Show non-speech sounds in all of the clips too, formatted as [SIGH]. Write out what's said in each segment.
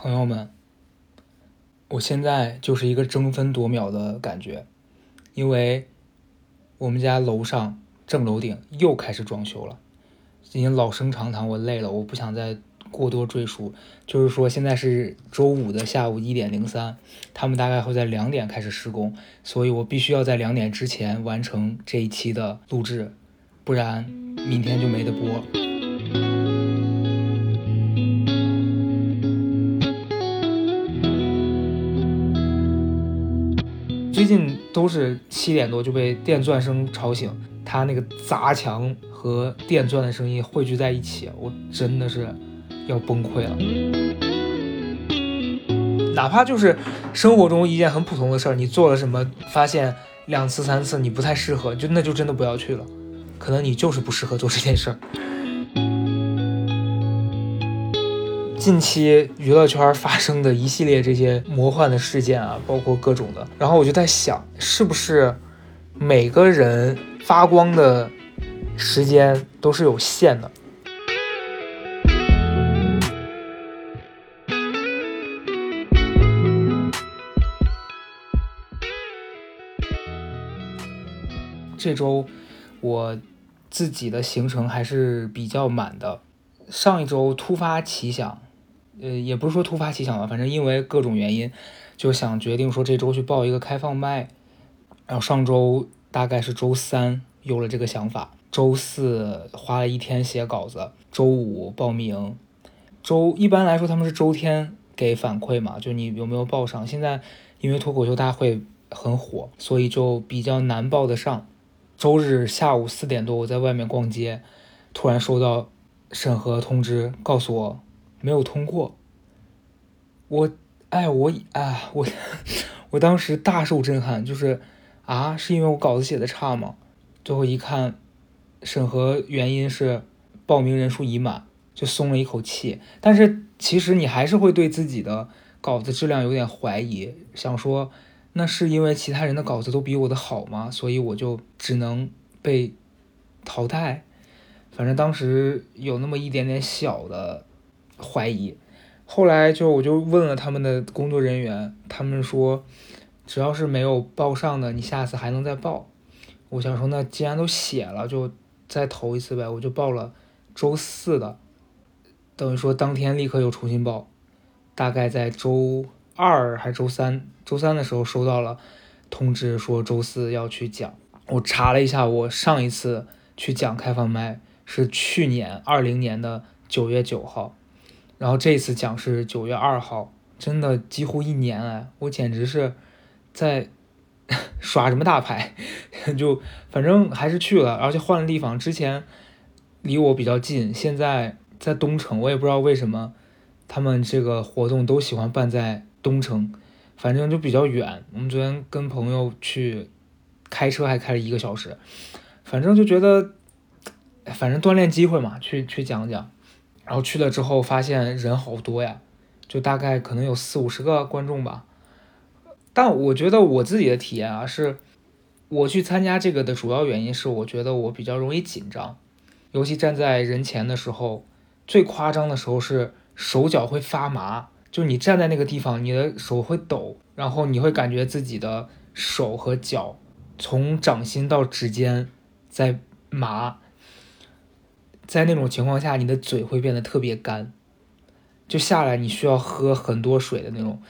朋友们，我现在就是一个争分夺秒的感觉，因为我们家楼上正楼顶又开始装修了，已经老生常谈，我累了，我不想再过多赘述。就是说，现在是周五的下午一点零三，他们大概会在两点开始施工，所以我必须要在两点之前完成这一期的录制，不然明天就没得播。最近都是七点多就被电钻声吵醒，它那个砸墙和电钻的声音汇聚在一起，我真的是要崩溃了。哪怕就是生活中一件很普通的事儿，你做了什么，发现两次三次你不太适合，就那就真的不要去了，可能你就是不适合做这件事儿。近期娱乐圈发生的一系列这些魔幻的事件啊，包括各种的，然后我就在想，是不是每个人发光的时间都是有限的？这周我自己的行程还是比较满的，上一周突发奇想。呃，也不是说突发奇想吧，反正因为各种原因，就想决定说这周去报一个开放麦。然后上周大概是周三有了这个想法，周四花了一天写稿子，周五报名，周一般来说他们是周天给反馈嘛，就你有没有报上。现在因为脱口秀大会很火，所以就比较难报得上。周日下午四点多，我在外面逛街，突然收到审核通知，告诉我。没有通过，我，哎，我，啊，我，[LAUGHS] 我当时大受震撼，就是啊，是因为我稿子写的差吗？最后一看，审核原因是报名人数已满，就松了一口气。但是其实你还是会对自己的稿子质量有点怀疑，想说那是因为其他人的稿子都比我的好吗？所以我就只能被淘汰。反正当时有那么一点点小的。怀疑，后来就我就问了他们的工作人员，他们说，只要是没有报上的，你下次还能再报。我想说，那既然都写了，就再投一次呗。我就报了周四的，等于说当天立刻又重新报。大概在周二还是周三，周三的时候收到了通知，说周四要去讲。我查了一下，我上一次去讲开放麦是去年二零年的九月九号。然后这次讲是九月二号，真的几乎一年哎，我简直是在 [LAUGHS] 耍什么大牌，[LAUGHS] 就反正还是去了，而且换了地方，之前离我比较近，现在在东城，我也不知道为什么他们这个活动都喜欢办在东城，反正就比较远。我们昨天跟朋友去开车还开了一个小时，反正就觉得，反正锻炼机会嘛，去去讲讲。然后去了之后，发现人好多呀，就大概可能有四五十个观众吧。但我觉得我自己的体验啊，是我去参加这个的主要原因是，我觉得我比较容易紧张，尤其站在人前的时候，最夸张的时候是手脚会发麻，就你站在那个地方，你的手会抖，然后你会感觉自己的手和脚从掌心到指尖在麻。在那种情况下，你的嘴会变得特别干，就下来你需要喝很多水的那种，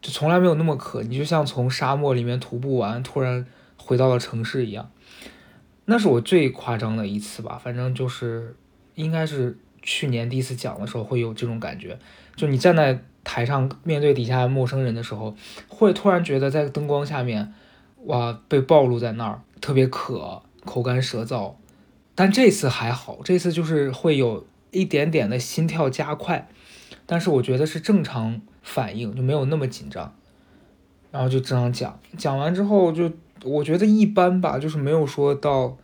就从来没有那么渴，你就像从沙漠里面徒步完，突然回到了城市一样。那是我最夸张的一次吧，反正就是应该是去年第一次讲的时候会有这种感觉，就你站在台上面对底下陌生人的时候，会突然觉得在灯光下面，哇，被暴露在那儿，特别渴，口干舌燥。但这次还好，这次就是会有一点点的心跳加快，但是我觉得是正常反应，就没有那么紧张。然后就这样讲，讲完之后就我觉得一般吧，就是没有说到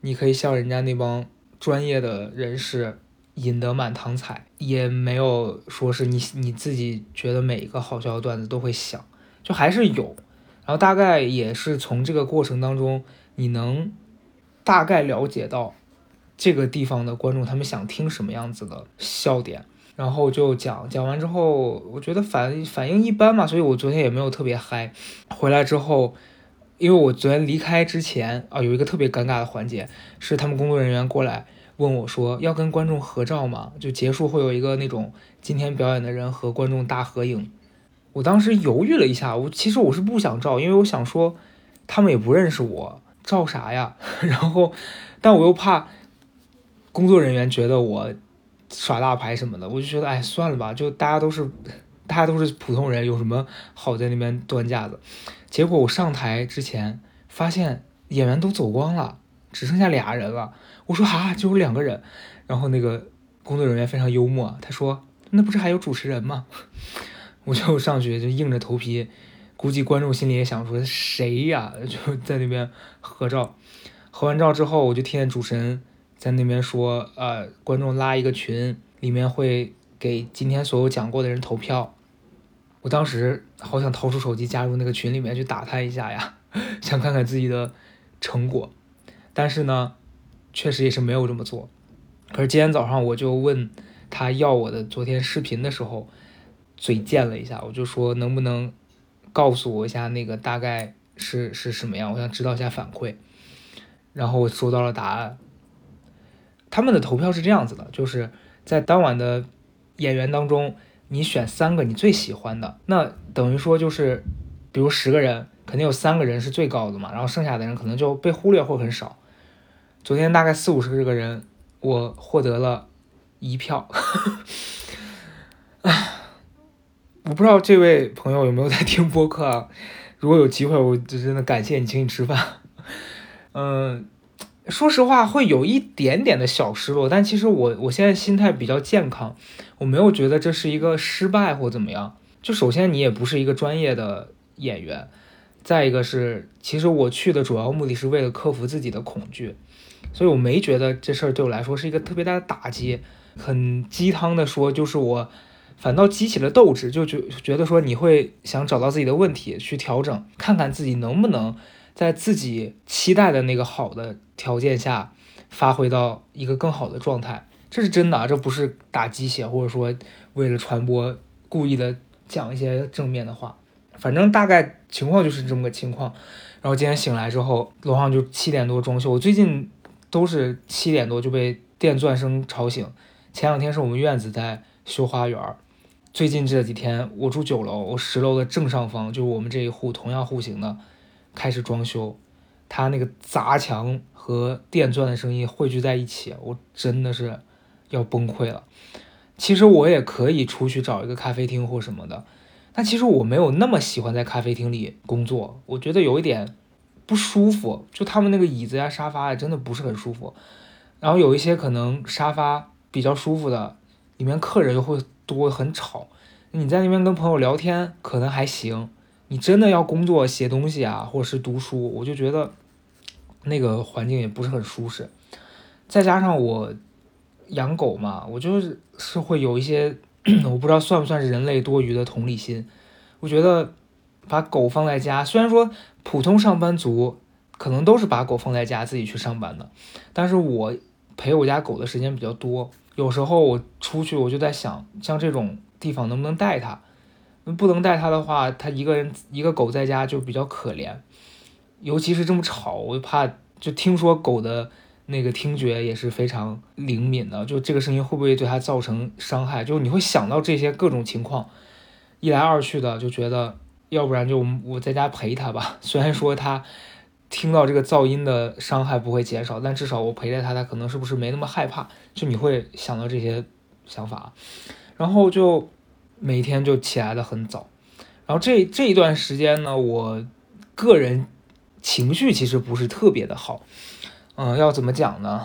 你可以像人家那帮专业的人士引得满堂彩，也没有说是你你自己觉得每一个好笑的段子都会想，就还是有。然后大概也是从这个过程当中，你能。大概了解到这个地方的观众他们想听什么样子的笑点，然后就讲讲完之后，我觉得反反应一般嘛，所以我昨天也没有特别嗨。回来之后，因为我昨天离开之前啊，有一个特别尴尬的环节，是他们工作人员过来问我说要跟观众合照吗？就结束会有一个那种今天表演的人和观众大合影。我当时犹豫了一下，我其实我是不想照，因为我想说他们也不认识我，照啥呀？[LAUGHS] 然后，但我又怕工作人员觉得我。耍大牌什么的，我就觉得，哎，算了吧，就大家都是，大家都是普通人，有什么好在那边端架子？结果我上台之前发现演员都走光了，只剩下俩人了。我说啊，就有两个人。然后那个工作人员非常幽默，他说：“那不是还有主持人吗？” [LAUGHS] 我就上去就硬着头皮，估计观众心里也想说谁呀？[LAUGHS] 就在那边合照。合完照之后，我就听见主持人。在那边说，呃，观众拉一个群，里面会给今天所有讲过的人投票。我当时好想掏出手机加入那个群里面去打探一下呀，[LAUGHS] 想看看自己的成果。但是呢，确实也是没有这么做。可是今天早上我就问他要我的昨天视频的时候，嘴贱了一下，我就说能不能告诉我一下那个大概是是什么样，我想知道一下反馈。然后我收到了答案。他们的投票是这样子的，就是在当晚的演员当中，你选三个你最喜欢的，那等于说就是，比如十个人，肯定有三个人是最高的嘛，然后剩下的人可能就被忽略或很少。昨天大概四五十个人，我获得了一票。[LAUGHS] 我不知道这位朋友有没有在听播客啊？如果有机会，我就真的感谢你，请你吃饭。嗯。说实话，会有一点点的小失落，但其实我我现在心态比较健康，我没有觉得这是一个失败或怎么样。就首先你也不是一个专业的演员，再一个是，其实我去的主要目的是为了克服自己的恐惧，所以我没觉得这事儿对我来说是一个特别大的打击。很鸡汤的说，就是我反倒激起了斗志，就觉觉得说你会想找到自己的问题去调整，看看自己能不能。在自己期待的那个好的条件下，发挥到一个更好的状态，这是真的，这不是打鸡血，或者说为了传播故意的讲一些正面的话。反正大概情况就是这么个情况。然后今天醒来之后，楼上就七点多装修，我最近都是七点多就被电钻声吵醒。前两天是我们院子在修花园，最近这几天我住九楼，我十楼的正上方就是我们这一户同样户型的。开始装修，他那个砸墙和电钻的声音汇聚在一起，我真的是要崩溃了。其实我也可以出去找一个咖啡厅或什么的，但其实我没有那么喜欢在咖啡厅里工作，我觉得有一点不舒服。就他们那个椅子呀、沙发呀，真的不是很舒服。然后有一些可能沙发比较舒服的，里面客人又会多，很吵。你在那边跟朋友聊天可能还行。你真的要工作写东西啊，或者是读书，我就觉得那个环境也不是很舒适。再加上我养狗嘛，我就是是会有一些，[CLEARS THROAT] 我不知道算不算是人类多余的同理心。我觉得把狗放在家，虽然说普通上班族可能都是把狗放在家自己去上班的，但是我陪我家狗的时间比较多，有时候我出去我就在想，像这种地方能不能带它。不能带它的话，它一个人一个狗在家就比较可怜，尤其是这么吵，我就怕。就听说狗的那个听觉也是非常灵敏的，就这个声音会不会对它造成伤害？就你会想到这些各种情况，一来二去的就觉得，要不然就我在家陪它吧。[LAUGHS] 虽然说它听到这个噪音的伤害不会减少，但至少我陪着他，他可能是不是没那么害怕？就你会想到这些想法，然后就。每天就起来的很早，然后这这一段时间呢，我个人情绪其实不是特别的好，嗯，要怎么讲呢？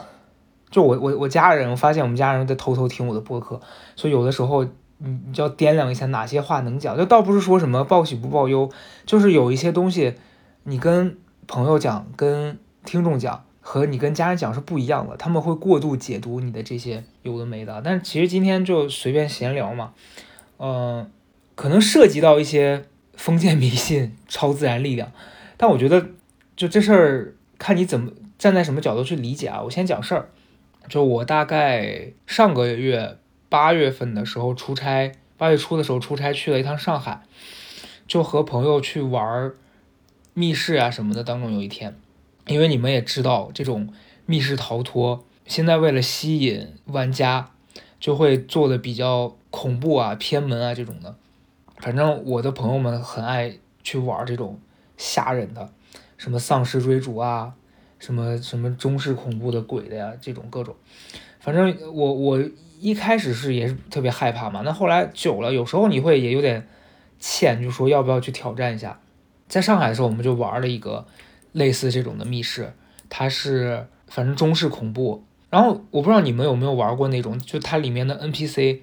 就我我我家人，我发现我们家人在偷偷听我的播客，所以有的时候你你就要掂量一下哪些话能讲，就倒不是说什么报喜不报忧，就是有一些东西你跟朋友讲、跟听众讲和你跟家人讲是不一样的，他们会过度解读你的这些有的没的，但是其实今天就随便闲聊嘛。嗯，可能涉及到一些封建迷信、超自然力量，但我觉得就这事儿看你怎么站在什么角度去理解啊。我先讲事儿，就我大概上个月八月份的时候出差，八月初的时候出差去了一趟上海，就和朋友去玩密室啊什么的。当中有一天，因为你们也知道，这种密室逃脱现在为了吸引玩家，就会做的比较恐怖啊、偏门啊这种的。反正我的朋友们很爱去玩这种吓人的，什么丧尸追逐啊。什么什么中式恐怖的鬼的呀，这种各种，反正我我一开始是也是特别害怕嘛，那后来久了，有时候你会也有点欠，就说要不要去挑战一下。在上海的时候，我们就玩了一个类似这种的密室，它是反正中式恐怖。然后我不知道你们有没有玩过那种，就它里面的 NPC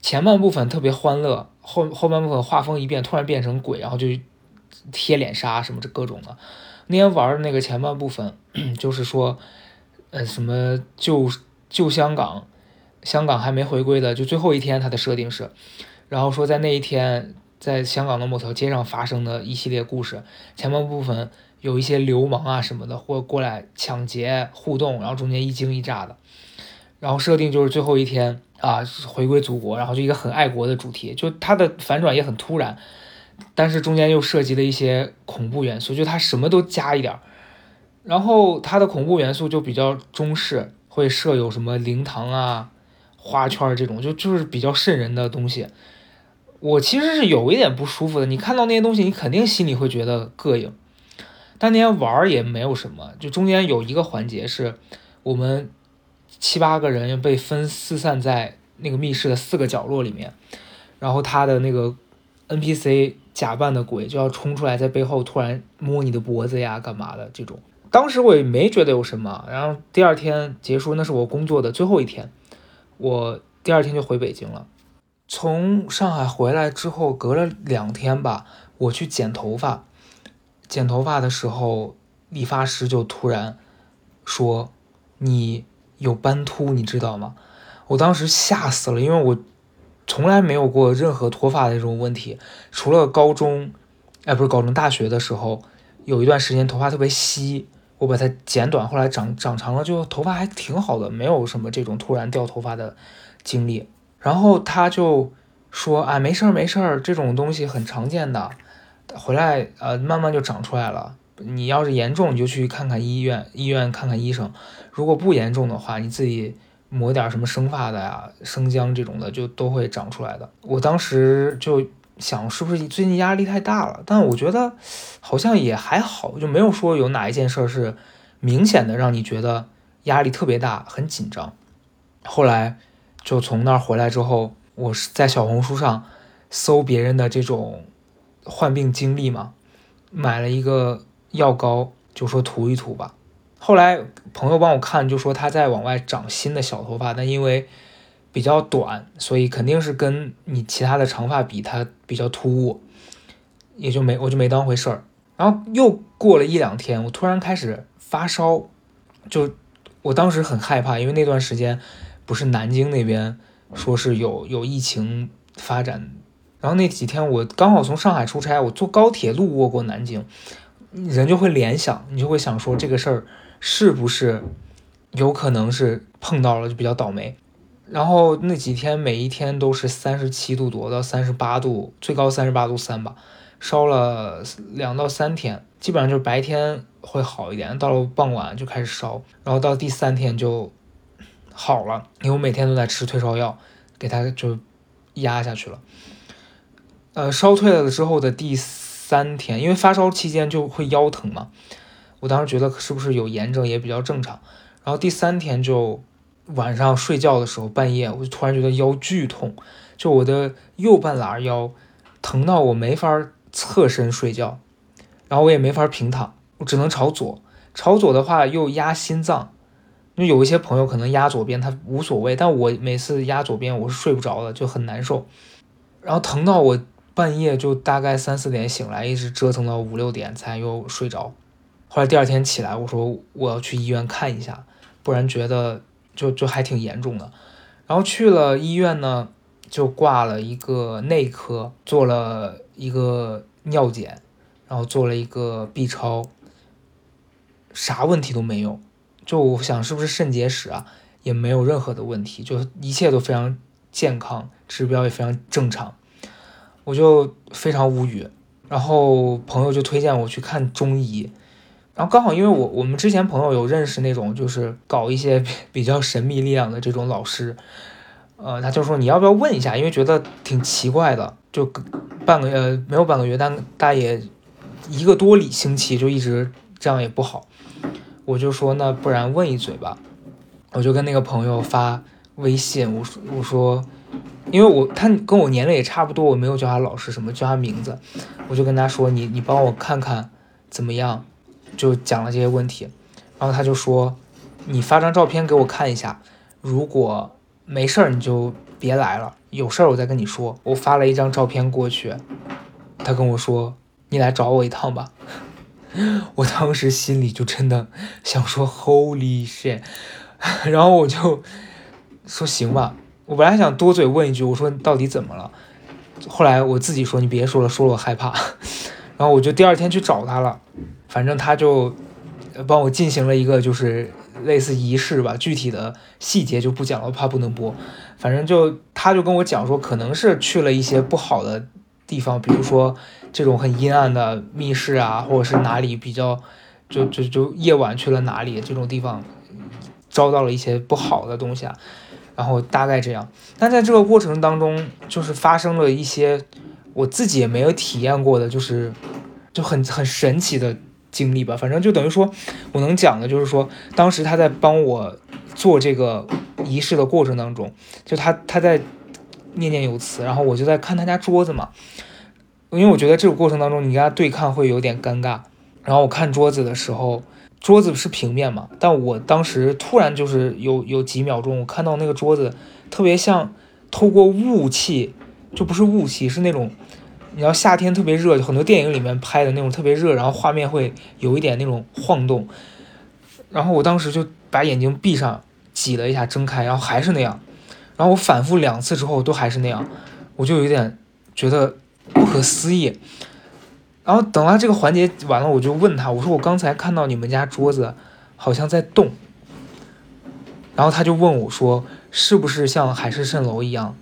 前半部分特别欢乐，后后半部分画风一变，突然变成鬼，然后就贴脸杀什么这各种的。那天玩的那个前半部分，[CLEARS THROAT] 就是说，呃，什么旧旧香港，香港还没回归的，就最后一天，它的设定是，然后说在那一天，在香港的某条街上发生的一系列故事，前半部分有一些流氓啊什么的，或过来抢劫互动，然后中间一惊一乍的，然后设定就是最后一天啊，回归祖国，然后就一个很爱国的主题，就它的反转也很突然。但是中间又涉及了一些恐怖元素，就它什么都加一点，然后它的恐怖元素就比较中式，会设有什么灵堂啊、花圈这种，就就是比较瘆人的东西。我其实是有一点不舒服的，你看到那些东西，你肯定心里会觉得膈应。但那天玩也没有什么，就中间有一个环节是，我们七八个人被分四散在那个密室的四个角落里面，然后他的那个 NPC。假扮的鬼就要冲出来，在背后突然摸你的脖子呀，干嘛的这种？当时我也没觉得有什么。然后第二天结束，那是我工作的最后一天，我第二天就回北京了。从上海回来之后，隔了两天吧，我去剪头发。剪头发的时候，理发师就突然说：“你有斑秃，你知道吗？”我当时吓死了，因为我。从来没有过任何脱发的这种问题，除了高中，哎，不是高中，大学的时候，有一段时间头发特别稀，我把它剪短，后来长长长了，就头发还挺好的，没有什么这种突然掉头发的经历。然后他就说，啊，没事儿没事儿，这种东西很常见的，回来呃慢慢就长出来了。你要是严重，你就去看看医院，医院看看医生。如果不严重的话，你自己。抹点什么生发的呀，生姜这种的就都会长出来的。我当时就想，是不是最近压力太大了？但我觉得好像也还好，就没有说有哪一件事是明显的让你觉得压力特别大、很紧张。后来就从那儿回来之后，我是在小红书上搜别人的这种患病经历嘛，买了一个药膏，就说涂一涂吧。后来朋友帮我看，就说他在往外长新的小头发，但因为比较短，所以肯定是跟你其他的长发比，它比较突兀，也就没我就没当回事儿。然后又过了一两天，我突然开始发烧，就我当时很害怕，因为那段时间不是南京那边说是有有疫情发展，然后那几天我刚好从上海出差，我坐高铁路过过南京，人就会联想，你就会想说这个事儿。是不是有可能是碰到了就比较倒霉？然后那几天每一天都是三十七度多到三十八度，最高三十八度三吧，烧了两到三天，基本上就是白天会好一点，到了傍晚就开始烧，然后到第三天就好了，因为我每天都在吃退烧药，给它就压下去了。呃，烧退了之后的第三天，因为发烧期间就会腰疼嘛。我当时觉得是不是有炎症也比较正常，然后第三天就晚上睡觉的时候半夜我就突然觉得腰剧痛，就我的右半拉腰疼到我没法侧身睡觉，然后我也没法平躺，我只能朝左，朝左的话又压心脏，因为有一些朋友可能压左边他无所谓，但我每次压左边我是睡不着的，就很难受，然后疼到我半夜就大概三四点醒来，一直折腾到五六点才又睡着。后来第二天起来，我说我要去医院看一下，不然觉得就就还挺严重的。然后去了医院呢，就挂了一个内科，做了一个尿检，然后做了一个 B 超，啥问题都没有。就我想是不是肾结石啊，也没有任何的问题，就一切都非常健康，指标也非常正常，我就非常无语。然后朋友就推荐我去看中医，然后刚好因为我我们之前朋友有认识那种就是搞一些 [LAUGHS] 比较神秘力量的这种老师，呃，他就说你要不要问一下，因为觉得挺奇怪的，就半个月没有半个月，但大也一个多礼星期就一直这样也不好，我就说那不然问一嘴吧，我就跟那个朋友发微信，我说我说。因为我他跟我年龄也差不多，我没有叫他老师什么，叫他名字，我就跟他说你你帮我看看怎么样，就讲了这些问题，然后他就说你发张照片给我看一下，如果没事儿你就别来了，有事儿我再跟你说。我发了一张照片过去，他跟我说你来找我一趟吧，我当时心里就真的想说 Holy shit，[LAUGHS] 然后我就说行吧。我本来想多嘴问一句，我说到底怎么了？后来我自己说你别说了，说了我害怕。[LAUGHS] 然后我就第二天去找他了，反正他就帮我进行了一个就是类似仪式吧，具体的细节就不讲了，怕不能播。反正就他就跟我讲说，可能是去了一些不好的地方，比如说这种很阴暗的密室啊，或者是哪里比较就就就夜晚去了哪里这种地方，遭到了一些不好的东西啊。然后大概这样，但在这个过程当中，就是发生了一些我自己也没有体验过的，就是就很很神奇的经历吧。反正就等于说，我能讲的就是说，当时他在帮我做这个仪式的过程当中，就他他在念念有词，然后我就在看他家桌子嘛，因为我觉得这个过程当中你跟他对抗会有点尴尬。然后我看桌子的时候。桌子是平面嘛？但我当时突然就是有有几秒钟，我看到那个桌子特别像透过雾气，就不是雾气，是那种你要夏天特别热，很多电影里面拍的那种特别热，然后画面会有一点那种晃动。然后我当时就把眼睛闭上，挤了一下，睁开，然后还是那样。然后我反复两次之后都还是那样，我就有点觉得不可思议。然后等他这个环节完了，我就问他，我说我刚才看到你们家桌子好像在动。然后他就问我说，是不是像海市蜃楼一样？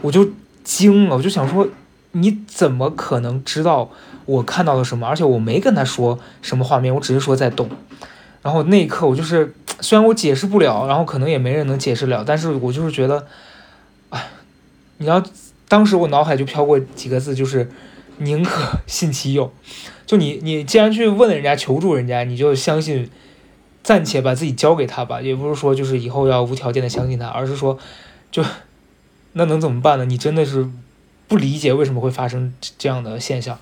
我就惊了，我就想说，你怎么可能知道我看到了什么？而且我没跟他说什么画面，我只是说在动。然后那一刻，我就是虽然我解释不了，然后可能也没人能解释了，但是我就是觉得，哎，你要当时我脑海就飘过几个字，就是。宁可 [LAUGHS] 信其有，就你你既然去问人家求助人家，你就相信，暂且把自己交给他吧。也不是说就是以后要无条件的相信他，而是说，就那能怎么办呢？你真的是不理解为什么会发生这样的现象。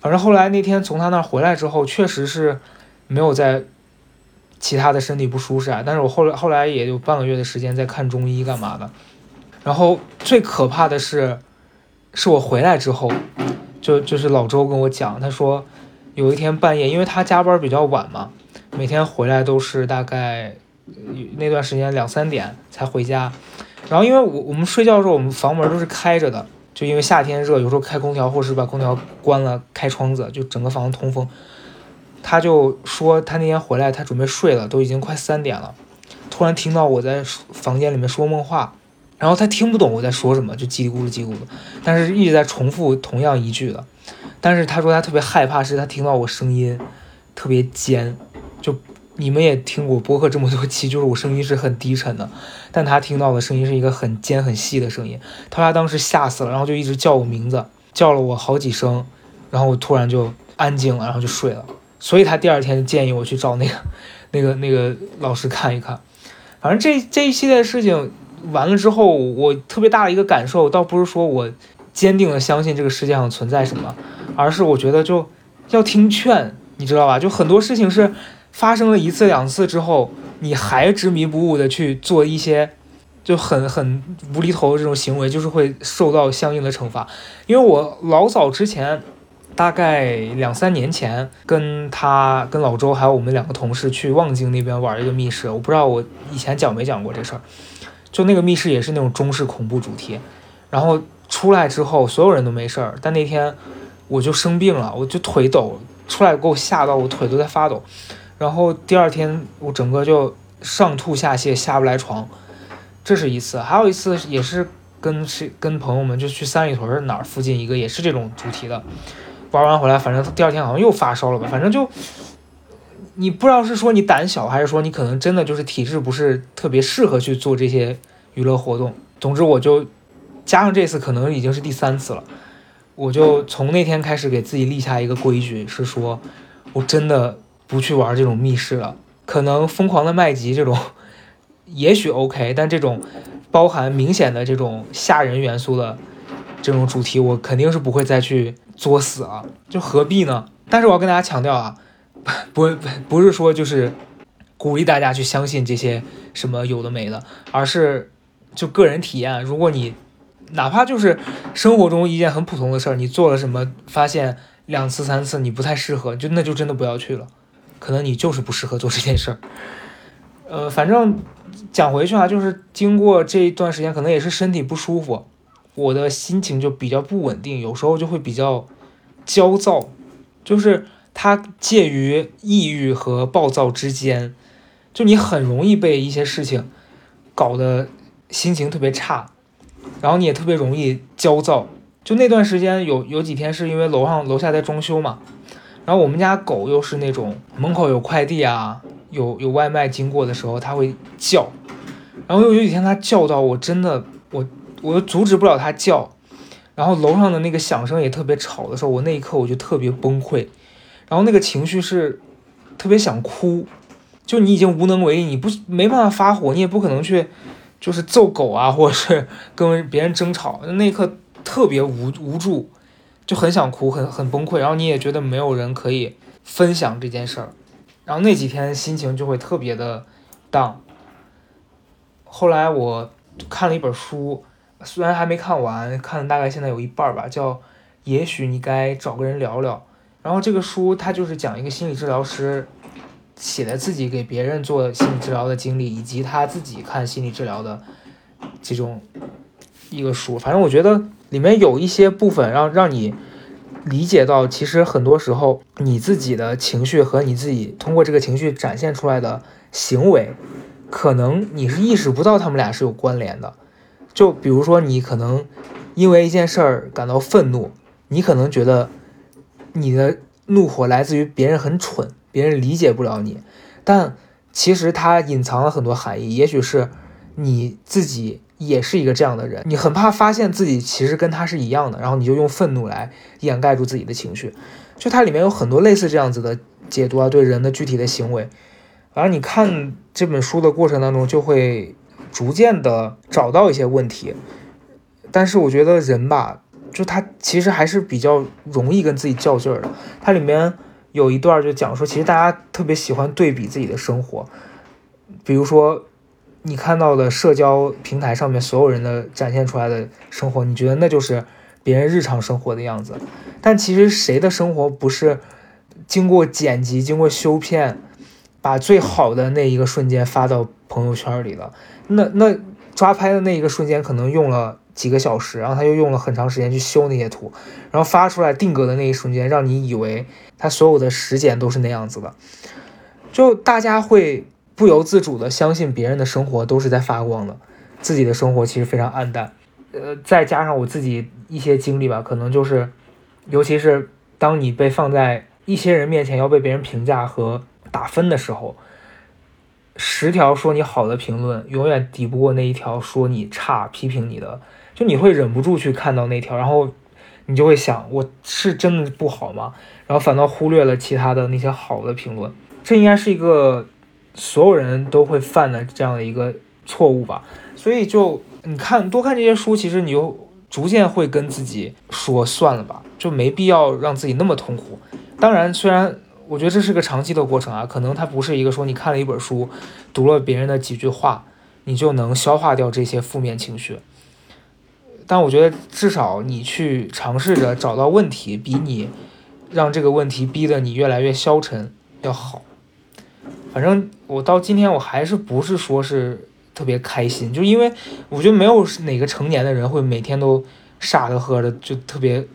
反正后来那天从他那儿回来之后，确实是没有在其他的身体不舒适啊。但是我后来后来也有半个月的时间在看中医干嘛的。然后最可怕的是，是我回来之后。就就是老周跟我讲，他说有一天半夜，因为他加班比较晚嘛，每天回来都是大概那段时间两三点才回家。然后因为我我们睡觉的时候，我们房门都是开着的，就因为夏天热，有时候开空调或是把空调关了，开窗子，就整个房子通风。他就说他那天回来，他准备睡了，都已经快三点了，突然听到我在房间里面说梦话。然后他听不懂我在说什么，就叽里咕噜叽里咕噜，但是一直在重复同样一句的。但是他说他特别害怕，是他听到我声音特别尖，就你们也听过播客这么多期，就是我声音是很低沉的，但他听到的声音是一个很尖很细的声音。他说他当时吓死了，然后就一直叫我名字，叫了我好几声，然后我突然就安静了，然后就睡了。所以他第二天建议我去找那个 [LAUGHS] 那个那个老师看一看。反正这这一系列事情。完了之后，我特别大的一个感受，倒不是说我坚定的相信这个世界上存在什么，而是我觉得就要听劝，你知道吧？就很多事情是发生了一次两次之后，你还执迷不悟的去做一些就很很无厘头的这种行为，就是会受到相应的惩罚。因为我老早之前，大概两三年前，跟他、跟老周还有我们两个同事去望京那边玩一个密室，我不知道我以前讲没讲过这事儿。就那个密室也是那种中式恐怖主题，然后出来之后所有人都没事儿，但那天我就生病了，我就腿抖，出来给我吓到，我腿都在发抖，然后第二天我整个就上吐下泻，下不来床，这是一次，还有一次也是跟是跟朋友们就去三里屯哪儿附近一个也是这种主题的，玩完回来，反正第二天好像又发烧了吧，反正就你不知道是说你胆小，还是说你可能真的就是体质不是特别适合去做这些娱乐活动。总之我就加上这次可能已经是第三次了，我就从那天开始给自己立下一个规矩，是说我真的不去玩这种密室了，可能疯狂的麦吉这种。也许 OK，但这种包含明显的这种吓人元素的这种主题，我肯定是不会再去作死啊，就何必呢？但是我要跟大家强调啊，[LAUGHS] 不不不是说就是鼓励大家去相信这些什么有的没的，而是就个人体验。如果你哪怕就是生活中一件很普通的事儿，你做了什么，发现两次三次你不太适合，就那就真的不要去了，可能你就是不适合做这件事儿。呃，反正。讲回去啊，就是经过这一段时间，可能也是身体不舒服，我的心情就比较不稳定，有时候就会比较焦躁，就是它介于抑郁和暴躁之间，就你很容易被一些事情搞得心情特别差，然后你也特别容易焦躁。就那段时间有有几天是因为楼上楼下在装修嘛，然后我们家狗又是那种门口有快递啊。有有外卖经过的时候，它会叫，然后有有几天它叫到我真的我我又阻止不了它叫，然后楼上的那个响声也特别吵的时候，我那一刻我就特别崩溃，然后那个情绪是特别想哭，就你已经无能为力，你不没办法发火，你也不可能去就是揍狗啊，[LAUGHS] 或者是跟别人争吵，那一刻特别无无助，就很想哭，很很崩溃，然后你也觉得没有人可以分享这件事儿。然后那几天心情就会特别的 down。后来我看了一本书，虽然还没看完，看了大概现在有一半吧，叫《也许你该找个人聊聊》。然后这个书它就是讲一个心理治疗师写的自己给别人做心理治疗的经历，以及他自己看心理治疗的这种一个书。反正我觉得里面有一些部分让让你。理解到，其实很多时候你自己的情绪和你自己通过这个情绪展现出来的行为，可能你是意识不到他们俩是有关联的。就比如说，你可能因为一件事儿感到愤怒，你可能觉得你的怒火来自于别人很蠢，别人理解不了你，但其实它隐藏了很多含义，也许是你自己。也是一个这样的人，你很怕发现自己其实跟他是一样的，然后你就用愤怒来掩盖住自己的情绪。就它里面有很多类似这样子的解读啊，对人的具体的行为。反正你看这本书的过程当中，就会逐渐的找到一些问题。但是我觉得人吧，就他其实还是比较容易跟自己较劲儿的。它里面有一段就讲说，其实大家特别喜欢对比自己的生活，比如说。你看到的社交平台上面所有人的展现出来的生活，你觉得那就是别人日常生活的样子，但其实谁的生活不是经过剪辑、经过修片，把最好的那一个瞬间发到朋友圈里了？那那抓拍的那一个瞬间可能用了几个小时，然后他又用了很长时间去修那些图，然后发出来定格的那一瞬间，让你以为他所有的时间都是那样子的，就大家会。不由自主的相信别人的生活都是在发光的，自己的生活其实非常暗淡。呃，再加上我自己一些经历吧，可能就是，尤其是当你被放在一些人面前要被别人评价和打分的时候，十条说你好的评论永远抵不过那一条说你差、批评你的，就你会忍不住去看到那条，然后你就会想，我是真的不好吗？然后反倒忽略了其他的那些好的评论，这应该是一个。所有人都会犯的这样的一个错误吧，所以就你看多看这些书，其实你就逐渐会跟自己说算了吧，就没必要让自己那么痛苦。当然，虽然我觉得这是个长期的过程啊，可能它不是一个说你看了一本书，读了别人的几句话，你就能消化掉这些负面情绪。但我觉得至少你去尝试着找到问题，比你让这个问题逼得你越来越消沉要好。反正我到今天我还是不是说是特别开心，就因为我觉得没有哪个成年的人会每天都傻的喝的，就特别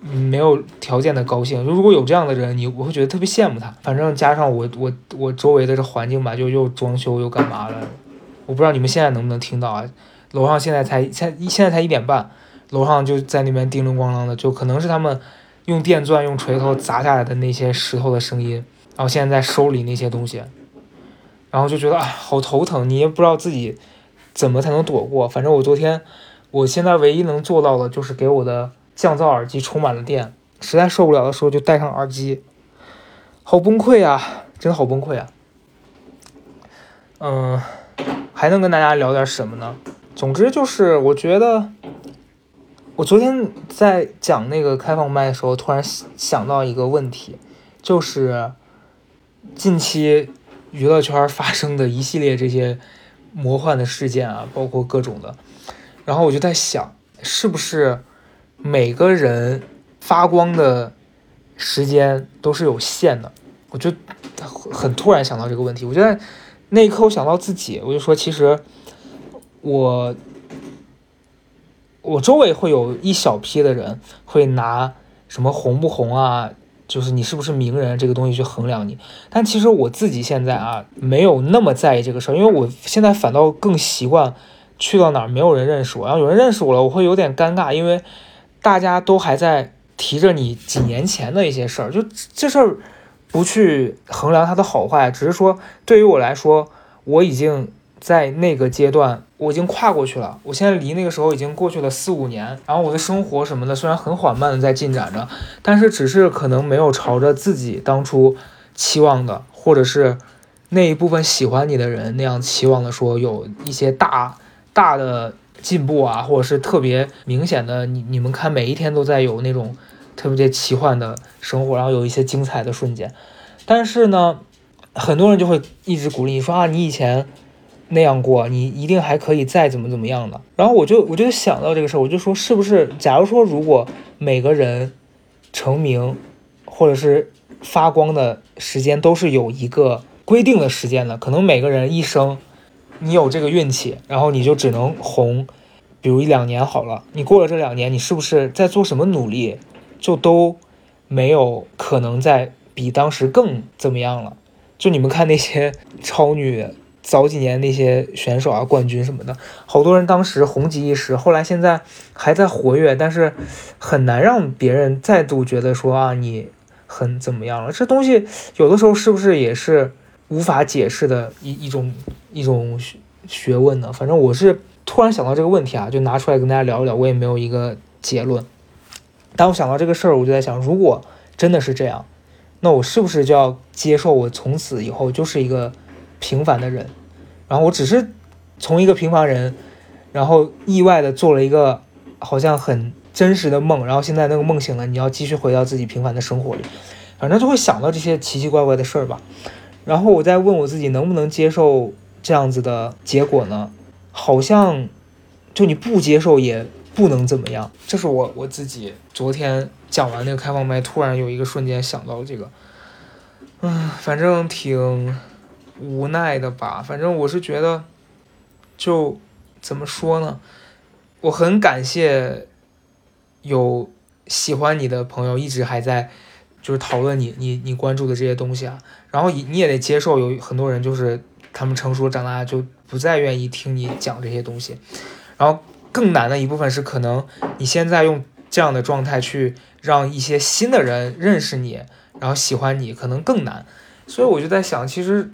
没有条件的高兴。就如果有这样的人，你我会觉得特别羡慕他。反正加上我我我周围的这环境吧，就又装修又干嘛的，我不知道你们现在能不能听到啊？楼上现在才现现在才一点半，楼上就在那边叮铃咣啷的，就可能是他们用电钻、用锤头砸下来的那些石头的声音。然后现在在收理那些东西，然后就觉得啊，好头疼，你也不知道自己怎么才能躲过。反正我昨天，我现在唯一能做到的就是给我的降噪耳机充满了电，实在受不了的时候就戴上耳机。好崩溃啊，真的好崩溃啊。嗯，还能跟大家聊点什么呢？总之就是我觉得，我昨天在讲那个开放麦的时候，突然想到一个问题，就是。近期娱乐圈发生的一系列这些魔幻的事件啊，包括各种的，然后我就在想，是不是每个人发光的时间都是有限的？我就很突然想到这个问题。我觉得那一刻，我想到自己，我就说，其实我我周围会有一小批的人会拿什么红不红啊？就是你是不是名人这个东西去衡量你，但其实我自己现在啊没有那么在意这个事儿，因为我现在反倒更习惯去到哪儿没有人认识我，然后有人认识我了，我会有点尴尬，因为大家都还在提着你几年前的一些事儿，就这事儿不去衡量它的好坏，只是说对于我来说，我已经。在那个阶段，我已经跨过去了。我现在离那个时候已经过去了四五年，然后我的生活什么的虽然很缓慢的在进展着，但是只是可能没有朝着自己当初期望的，或者是那一部分喜欢你的人那样期望的，说有一些大大的进步啊，或者是特别明显的，你你们看每一天都在有那种特别奇幻的生活，然后有一些精彩的瞬间。但是呢，很多人就会一直鼓励你说啊，你以前。那样过，你一定还可以再怎么怎么样的。然后我就我就想到这个事儿，我就说是不是，假如说如果每个人成名或者是发光的时间都是有一个规定的时间的，可能每个人一生你有这个运气，然后你就只能红，比如一两年好了。你过了这两年，你是不是在做什么努力，就都没有可能再比当时更怎么样了？就你们看那些超女。早几年那些选手啊，冠军什么的，好多人当时红极一时，后来现在还在活跃，但是很难让别人再度觉得说啊，你很怎么样了。这东西有的时候是不是也是无法解释的一一种一种学问呢？反正我是突然想到这个问题啊，就拿出来跟大家聊一聊。我也没有一个结论，但我想到这个事儿，我就在想，如果真的是这样，那我是不是就要接受我从此以后就是一个平凡的人？然后我只是从一个平凡人，然后意外的做了一个好像很真实的梦，然后现在那个梦醒了，你要继续回到自己平凡的生活里，反正就会想到这些奇奇怪怪的事儿吧。然后我再问我自己能不能接受这样子的结果呢？好像就你不接受也不能怎么样。这是我我自己昨天讲完那个开放麦，突然有一个瞬间想到这个，嗯，反正挺。无奈的吧，反正我是觉得，就怎么说呢？我很感谢有喜欢你的朋友一直还在，就是讨论你你你关注的这些东西啊。然后你你也得接受有很多人就是他们成熟长大就不再愿意听你讲这些东西。然后更难的一部分是可能你现在用这样的状态去让一些新的人认识你，然后喜欢你，可能更难。所以我就在想，其实。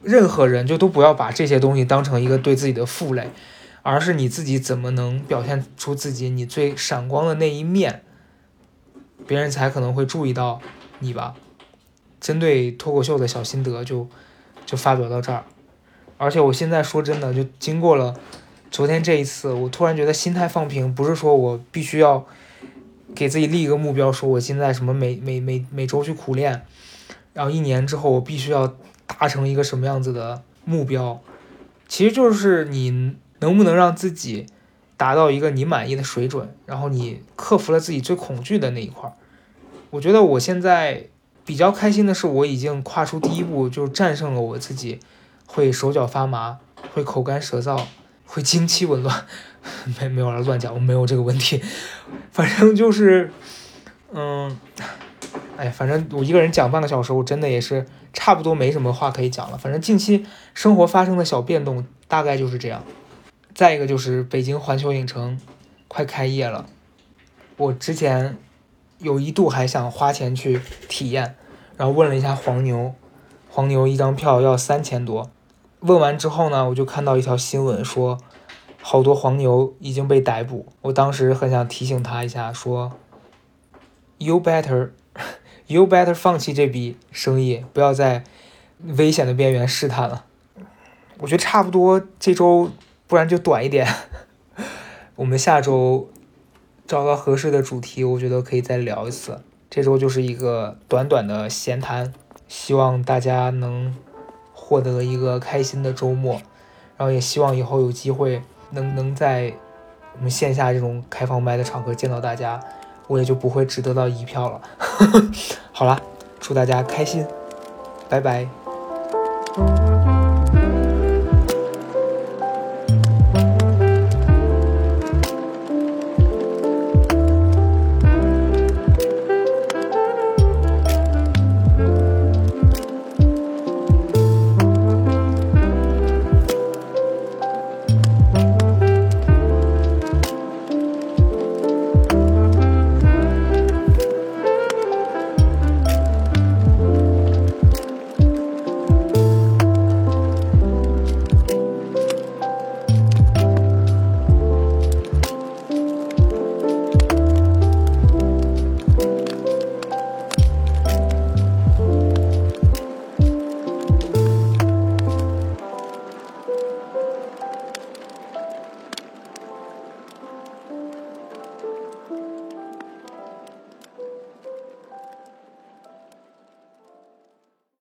任何人就都不要把这些东西当成一个对自己的负累，而是你自己怎么能表现出自己你最闪光的那一面，别人才可能会注意到你吧。针对脱口秀的小心得就就发表到这儿，而且我现在说真的，就经过了昨天这一次，我突然觉得心态放平，不是说我必须要给自己立一个目标，说我现在什么每每每每周去苦练，然后一年之后我必须要。达成一个什么样子的目标，其实就是你能不能让自己达到一个你满意的水准，然后你克服了自己最恐惧的那一块儿。我觉得我现在比较开心的是，我已经跨出第一步，就战胜了我自己会手脚发麻、会口干舌燥、会经期紊乱。[LAUGHS] 没没有了，乱讲，我没有这个问题。[LAUGHS] 反正就是，嗯，哎，反正我一个人讲半个小时，我真的也是差不多没什么话可以讲了。反正近期生活发生的小变动大概就是这样。再一个就是北京环球影城快开业了，我之前有一度还想花钱去体验，然后问了一下黄牛，黄牛一张票要三千多。问完之后呢，我就看到一条新闻说，好多黄牛已经被逮捕。我当时很想提醒他一下，说，You better。[LAUGHS] You better 放弃这笔生意，不要在危险的边缘试探了。我觉得差不多这周，不然就短一点。[LAUGHS] 我们下周找到合适的主题，我觉得可以再聊一次。这周就是一个短短的闲谈，希望大家能获得一个开心的周末，然后也希望以后有机会能能在我们线下这种开放麦的场合见到大家。我也就不会只得到一票了。[LAUGHS] 好啦，祝大家开心，拜拜。